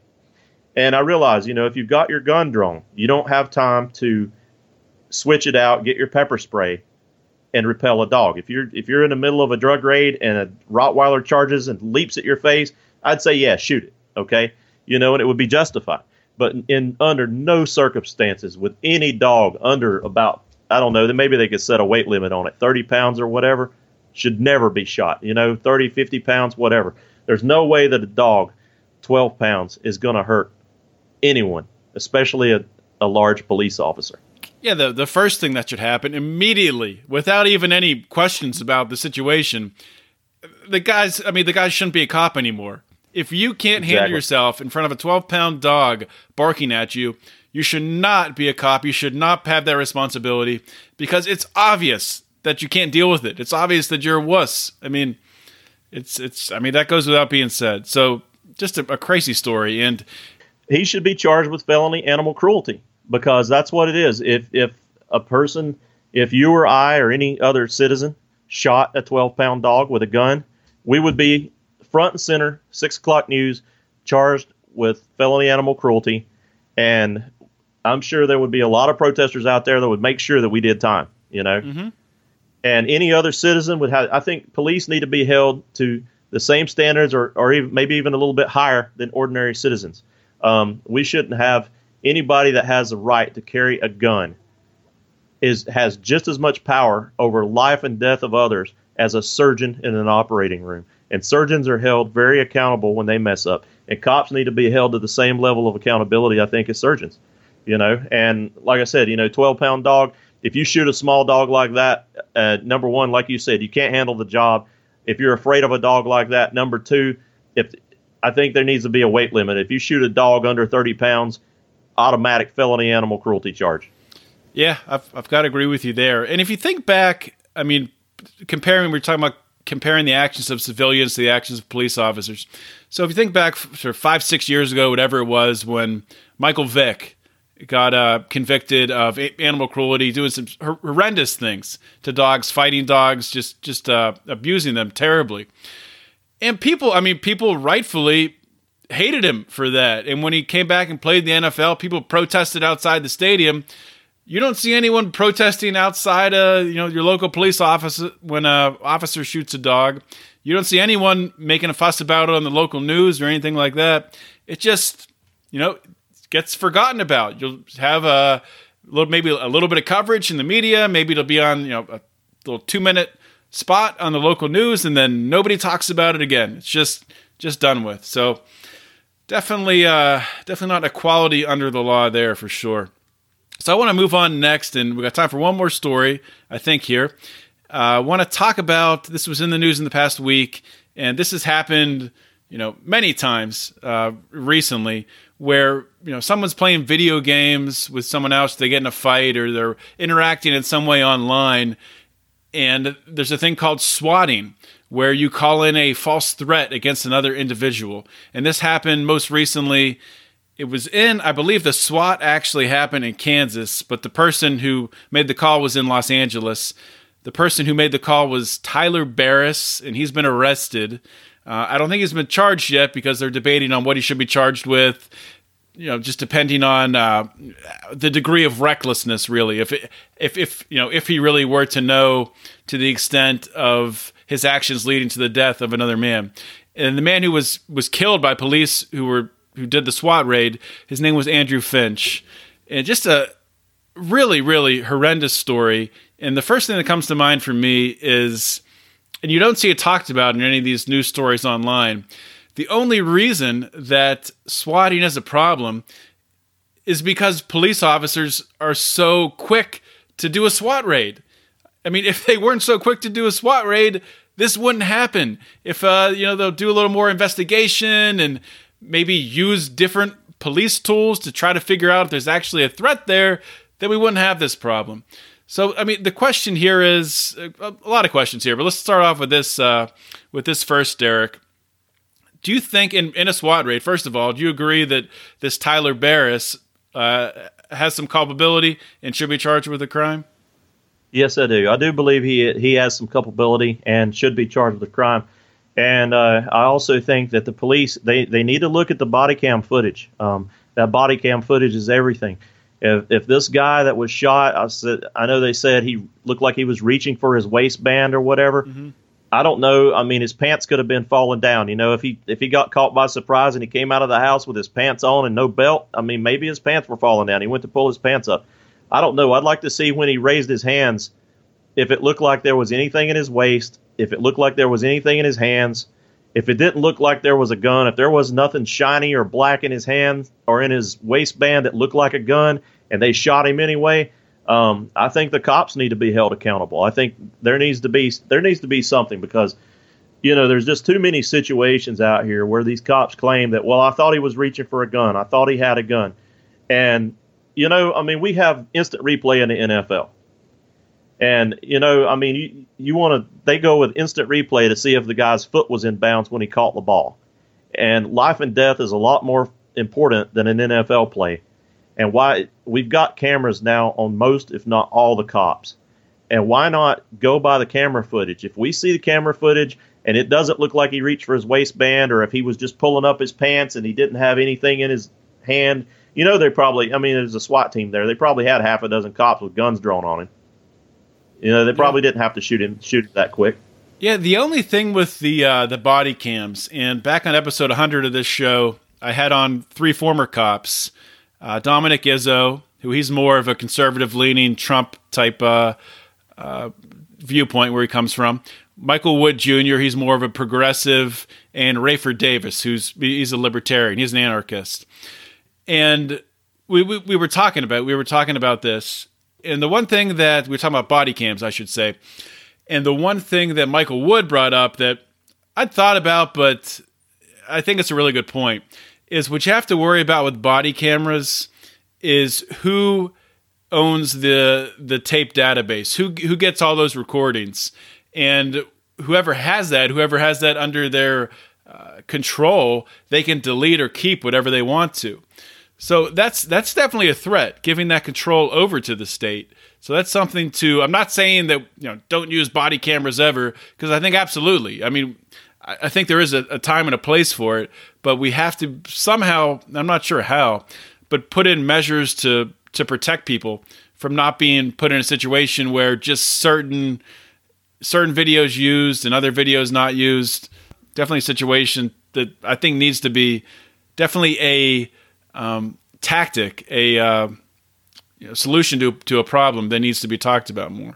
and I realize, you know, if you've got your gun drawn, you don't have time to switch it out, get your pepper spray, and repel a dog. If you're if you're in the middle of a drug raid and a Rottweiler charges and leaps at your face, I'd say yeah, shoot it. Okay, you know, and it would be justified. But in under no circumstances with any dog under about I don't know, then maybe they could set a weight limit on it, 30 pounds or whatever should never be shot. You know, 30, 50 pounds, whatever. There's no way that a dog, 12 pounds, is going to hurt anyone, especially a, a large police officer. Yeah, the, the first thing that should happen immediately, without even any questions about the situation, the guys, I mean, the guys shouldn't be a cop anymore. If you can't exactly. handle yourself in front of a 12 pound dog barking at you, you should not be a cop. You should not have that responsibility because it's obvious that you can't deal with it. It's obvious that you're a wuss. I mean, it's it's. I mean, that goes without being said. So just a, a crazy story, and he should be charged with felony animal cruelty because that's what it is. If if a person, if you or I or any other citizen shot a 12 pound dog with a gun, we would be front and center, six o'clock news, charged with felony animal cruelty, and I'm sure there would be a lot of protesters out there that would make sure that we did time. You know. Mm-hmm and any other citizen would have. I think police need to be held to the same standards, or or even, maybe even a little bit higher than ordinary citizens. Um, we shouldn't have anybody that has the right to carry a gun is has just as much power over life and death of others as a surgeon in an operating room. And surgeons are held very accountable when they mess up. And cops need to be held to the same level of accountability, I think, as surgeons. You know, and like I said, you know, 12 pound dog, if you shoot a small dog like that, uh, number one, like you said, you can't handle the job. If you're afraid of a dog like that, number two, if I think there needs to be a weight limit. If you shoot a dog under 30 pounds, automatic felony animal cruelty charge. Yeah, I've, I've got to agree with you there. And if you think back, I mean, comparing, we are talking about comparing the actions of civilians to the actions of police officers. So if you think back of five, six years ago, whatever it was, when Michael Vick got uh, convicted of animal cruelty, doing some horrendous things to dogs, fighting dogs, just just uh, abusing them terribly. And people, I mean, people rightfully hated him for that. And when he came back and played the NFL, people protested outside the stadium you don't see anyone protesting outside uh you know your local police office when a officer shoots a dog you don't see anyone making a fuss about it on the local news or anything like that it just you know gets forgotten about. You'll have a little maybe a little bit of coverage in the media. Maybe it'll be on you know a little two minute spot on the local news and then nobody talks about it again. It's just just done with. So definitely uh definitely not equality under the law there for sure. So I want to move on next, and we got time for one more story, I think, here. Uh, I want to talk about this was in the news in the past week, and this has happened, you know, many times uh, recently, where you know someone's playing video games with someone else, they get in a fight, or they're interacting in some way online, and there's a thing called swatting, where you call in a false threat against another individual, and this happened most recently it was in, I believe the SWAT actually happened in Kansas, but the person who made the call was in Los Angeles. The person who made the call was Tyler Barriss, and he's been arrested. Uh, I don't think he's been charged yet because they're debating on what he should be charged with. You know, just depending on uh, the degree of recklessness, really. If it, if if you know if he really were to know to the extent of his actions leading to the death of another man, and the man who was was killed by police who were who did the SWAT raid. His name was Andrew Finch, and just a really really horrendous story. And the first thing that comes to mind for me is, and you don't see it talked about in any of these news stories online. The only reason that swatting is a problem is because police officers are so quick to do a SWAT raid. I mean, if they weren't so quick to do a SWAT raid, this wouldn't happen. If uh, you know they'll do a little more investigation and maybe use different police tools to try to figure out if there's actually a threat there, then we wouldn't have this problem. So, I mean, the question here is a, lot of questions here, but let's start off with this. Uh, with this first, Derek. Do you think in, in a SWAT raid, first of all, do you agree that this Tyler Barriss uh, has some culpability and should be charged with a crime? Yes, I do. I do believe he he has some culpability and should be charged with a crime. And uh, I also think that the police they, they need to look at the body cam footage. Um, that body cam footage is everything. If, if this guy that was shot, I said I know they said he looked like he was reaching for his waistband or whatever. Mm-hmm. I don't know. I mean, his pants could have been falling down. You know, if he if he got caught by surprise and he came out of the house with his pants on and no belt, I mean, maybe his pants were falling down. He went to pull his pants up. I don't know. I'd like to see when he raised his hands if it looked like there was anything in his waist if it looked like there was anything in his hands, if it didn't look like there was a gun, if there was nothing shiny or black in his hand or in his waistband that looked like a gun, and they shot him anyway, um, I think the cops need to be held accountable. I think there needs to be there needs to be something because you know there's just too many situations out here where these cops claim that well I thought he was reaching for a gun, I thought he had a gun, and you know I mean we have instant replay in the NFL. And you know, I mean, you, you want to they go with instant replay to see if the guy's foot was in bounds when he caught the ball. And life and death is a lot more important than an NFL play. And why we've got cameras now on most, if not all, the cops. And why not go by the camera footage? If we see the camera footage and it doesn't look like he reached for his waistband, or if he was just pulling up his pants and he didn't have anything in his hand, you know, they probably, I mean, there's a SWAT team there. They probably had half a dozen cops with guns drawn on him. You know, they probably yeah. didn't have to shoot him shoot that quick. Yeah, the only thing with the uh, the body cams, and back on episode 100 of this show, I had on three former cops, uh, Dominic Izzo, who he's more of a conservative leaning Trump type uh, uh, viewpoint where he comes from. Michael Wood Jr. He's more of a progressive, and Rayford Davis, who's he's a libertarian. He's an anarchist, and we, we, we were talking about we were talking about this, and the one thing that we were talking about body cams, I should say, and the one thing that Michael Wood brought up that I'd thought about, but I think it's a really good point, is what you have to worry about with body cameras is who owns the the tape database, who who gets all those recordings, and whoever has that, whoever has that under their uh, control, they can delete or keep whatever they want to. So that's that's definitely a threat, giving that control over to the state. So that's something to. I'm not saying that you know don't use body cameras ever, because I think absolutely. I mean, I, think there is a, a time and a place for it, but we have to somehow. I'm not sure how, but put in measures to to protect people from not being put in a situation where just certain certain videos used and other videos not used. Definitely a situation that I think needs to be definitely a um, tactic, a uh, you know, solution to to a problem that needs to be talked about more.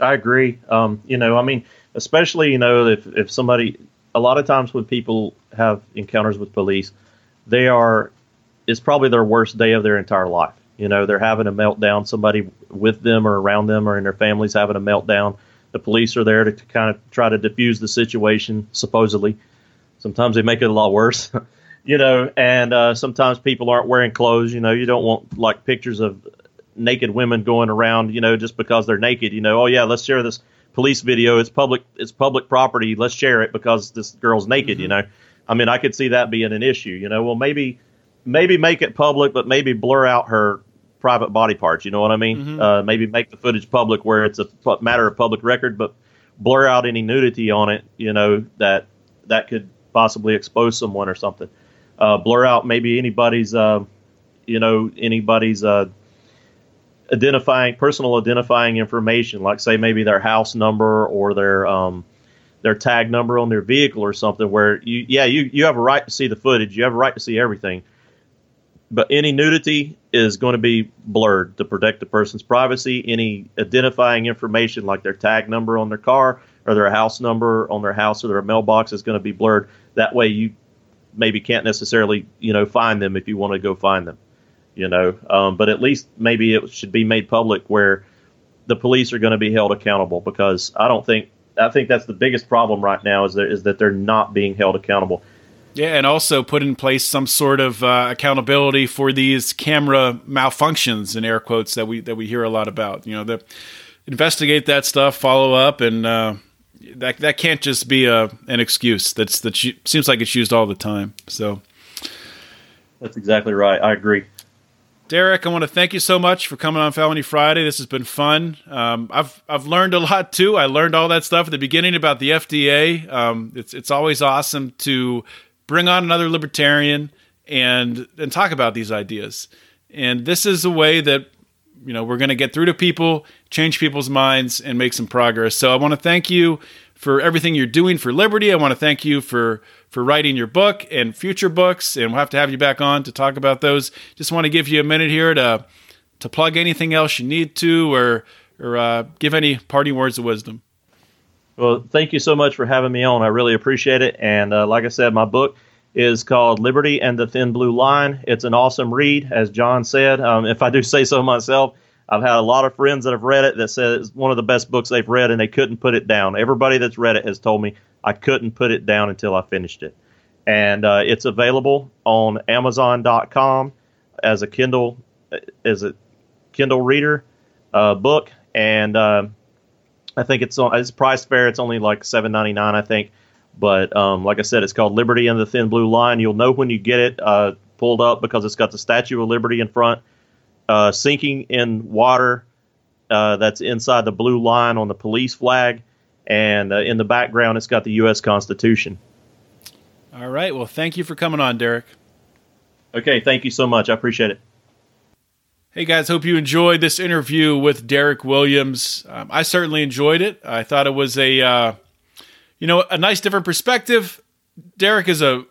I agree. Um, you know, I mean, especially you know if if somebody, a lot of times when people have encounters with police, they are, it's probably their worst day of their entire life. You know, they're having a meltdown. Somebody with them or around them or in their families having a meltdown. The police are there to, to kind of try to diffuse the situation, supposedly. Sometimes they make it a lot worse. you know, and uh, sometimes people aren't wearing clothes. You know, you don't want like pictures of naked women going around. You know, just because they're naked. You know, oh yeah, let's share this police video. It's public. It's public property. Let's share it because this girl's naked. Mm-hmm. You know, I mean, I could see that being an issue. You know, well maybe maybe make it public, but maybe blur out her private body parts. You know what I mean? Mm-hmm. Uh, maybe make the footage public where it's a matter of public record, but blur out any nudity on it. You know that that could possibly expose someone or something uh, blur out maybe anybody's, uh, you know, anybody's uh, identifying personal identifying information, like say maybe their house number or their um, their tag number on their vehicle or something. Where you, yeah, you you have a right to see the footage, you have a right to see everything, but any nudity is going to be blurred to protect the person's privacy. Any identifying information like their tag number on their car or their house number on their house or their mailbox is going to be blurred. That way, you maybe can't necessarily you know find them if you want to go find them you know um, but at least maybe it should be made public where the police are going to be held accountable because i don't think i think that's the biggest problem right now is that is that they're not being held accountable yeah and also put in place some sort of uh, accountability for these camera malfunctions in air quotes that we that we hear a lot about you know the investigate that stuff follow up and uh, that that can't just be a an excuse. That's that seems like it's used all the time. So that's exactly right. I agree. Derek, I want to thank you so much for coming on Felony Friday. This has been fun. Um, I've I've learned a lot too. I learned all that stuff at the beginning about the FDA. Um, it's it's always awesome to bring on another libertarian and and talk about these ideas. And this is a way that you know we're going to get through to people change people's minds and make some progress so i want to thank you for everything you're doing for liberty. I want to thank you for for writing your book and future books and we'll have to have you back on to talk about those. Just want to give you a minute here to to plug anything else you need to or or uh, give any parting words of wisdom. Well thank you so much for having me on. I really appreciate it. And uh, like i said my book is called Liberty and the Thin Blue Line. It's an awesome read, as John said. Um, if I do say so myself, I've had a lot of friends that have read it that said it's one of the best books they've read, and they couldn't put it down. Everybody that's read it has told me I couldn't put it down until I finished it. And uh, it's available on Amazon.com as a Kindle as a Kindle reader uh, book, and uh, I think it's on it's priced fair. It's only like seven ninety nine, I think. But um, like I said, it's called Liberty and the Thin Blue Line. You'll know when you get it uh, pulled up because it's got the Statue of Liberty in front, uh, sinking in water uh, that's inside the blue line on the police flag, and uh, in the background, it's got the U.S. Constitution. All right. Well, thank you for coming on, Derek. Okay. Thank you so much. I appreciate it. Hey guys, hope you enjoyed this interview with Derek Williams. Um, I certainly enjoyed it. I thought it was a uh, you know, a nice different perspective. Derek is a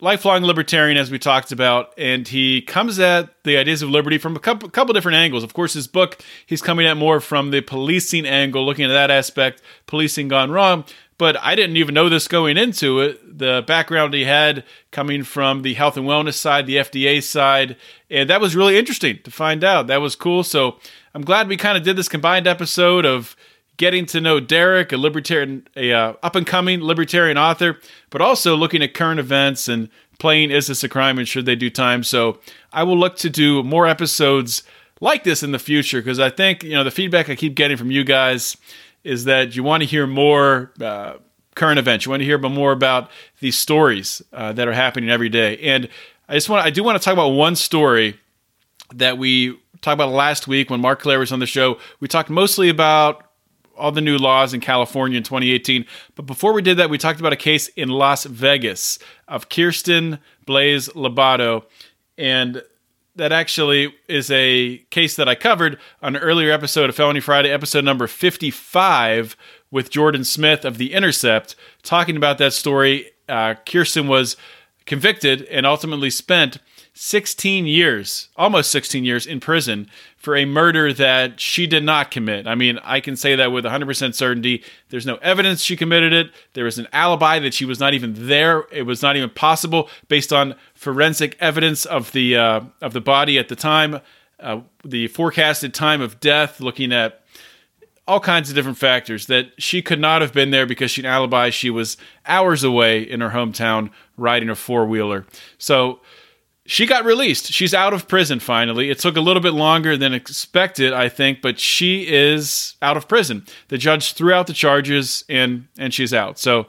lifelong libertarian, as we talked about, and he comes at the ideas of liberty from a couple, couple different angles. Of course, his book, he's coming at more from the policing angle, looking at that aspect, policing gone wrong. But I didn't even know this going into it. The background he had coming from the health and wellness side, the FDA side, and that was really interesting to find out. That was cool. So I'm glad we kind of did this combined episode of getting to know Derek, a libertarian, a uh, up and coming libertarian author, but also looking at current events and playing is this a crime and should they do time. So I will look to do more episodes like this in the future because I think you know the feedback I keep getting from you guys is that you want to hear more. Uh, current events you want to hear more about these stories uh, that are happening every day and i just want i do want to talk about one story that we talked about last week when Marc Clair was on the show we talked mostly about all the new laws in California in 2018. But before we did that, we talked about a case in Las Vegas of Kirstin Blaise Lobato. And that actually is a case that I covered on an earlier episode of Felony Friday, episode number 55, with Jordan Smith of The Intercept, talking about that story. Uh, Kirsten was convicted and ultimately spent 16 years, almost 16 years in prison for a murder that she did not commit. I mean, I can say that with 100% certainty. There's no evidence she committed it. There is an alibi that she was not even there. It was not even possible based on forensic evidence of the uh, of the body at the time, uh, the forecasted time of death, looking at all kinds of different factors that she could not have been there because she an alibi. She was hours away in her hometown riding a four wheeler. So she got released. She's out of prison finally. It took a little bit longer than expected, I think, but she is out of prison. The judge threw out the charges and and she's out. So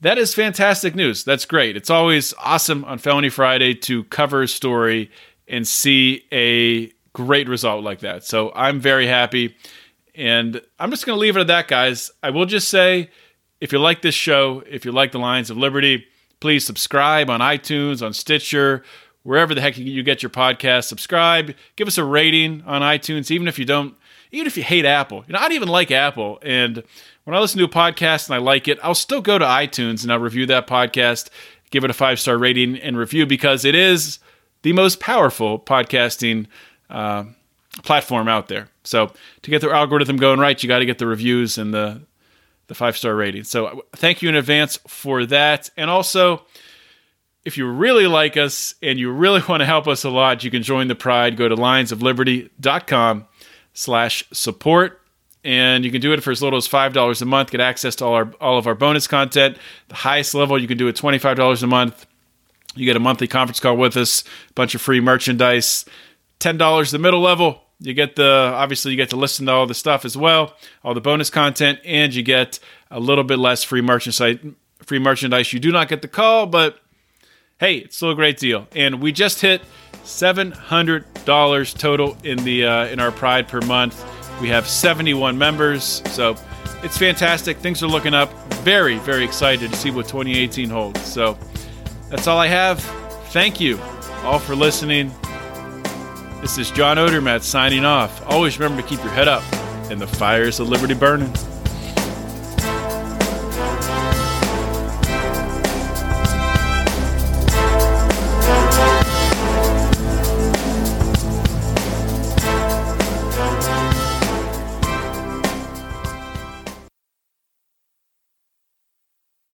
that is fantastic news. That's great. It's always awesome on Felony Friday to cover a story and see a great result like that. So I'm very happy. And I'm just going to leave it at that, guys. I will just say if you like this show, if you like the Lions of Liberty, please subscribe on iTunes, on Stitcher, wherever the heck you get your podcast. Subscribe, give us a rating on iTunes, even if you don't, even if you hate Apple. You know, I don't even like Apple, and when I listen to a podcast and I like it, I'll still go to iTunes and I'll review that podcast, give it a five star rating and review because it is the most powerful podcasting uh, platform out there. So to get the algorithm going right, you got to get the reviews and the the five star rating. So thank you in advance for that, and also if you really like us and you really want to help us a lot, you can join the Pride. Go to lionsofliberty.com slash support. And you can do it for as little as $5 a month, get access to all our all of our bonus content. The highest level, you can do it $25 a month. You get a monthly conference call with us, a bunch of free merchandise. $10 the middle level, you get the obviously you get to listen to all the stuff as well, all the bonus content, and you get a little bit less free merchandise. Free merchandise. You do not get the call, but hey, it's still a great deal. And we just hit $700 total in the uh, in our Pride per month. We have 71 members, so it's fantastic. Things are looking up. Very, very excited to see what 2018 holds. So that's all I have. Thank you all for listening. This is John Odermatt signing off. Always remember to keep your head up and the fires of liberty burning.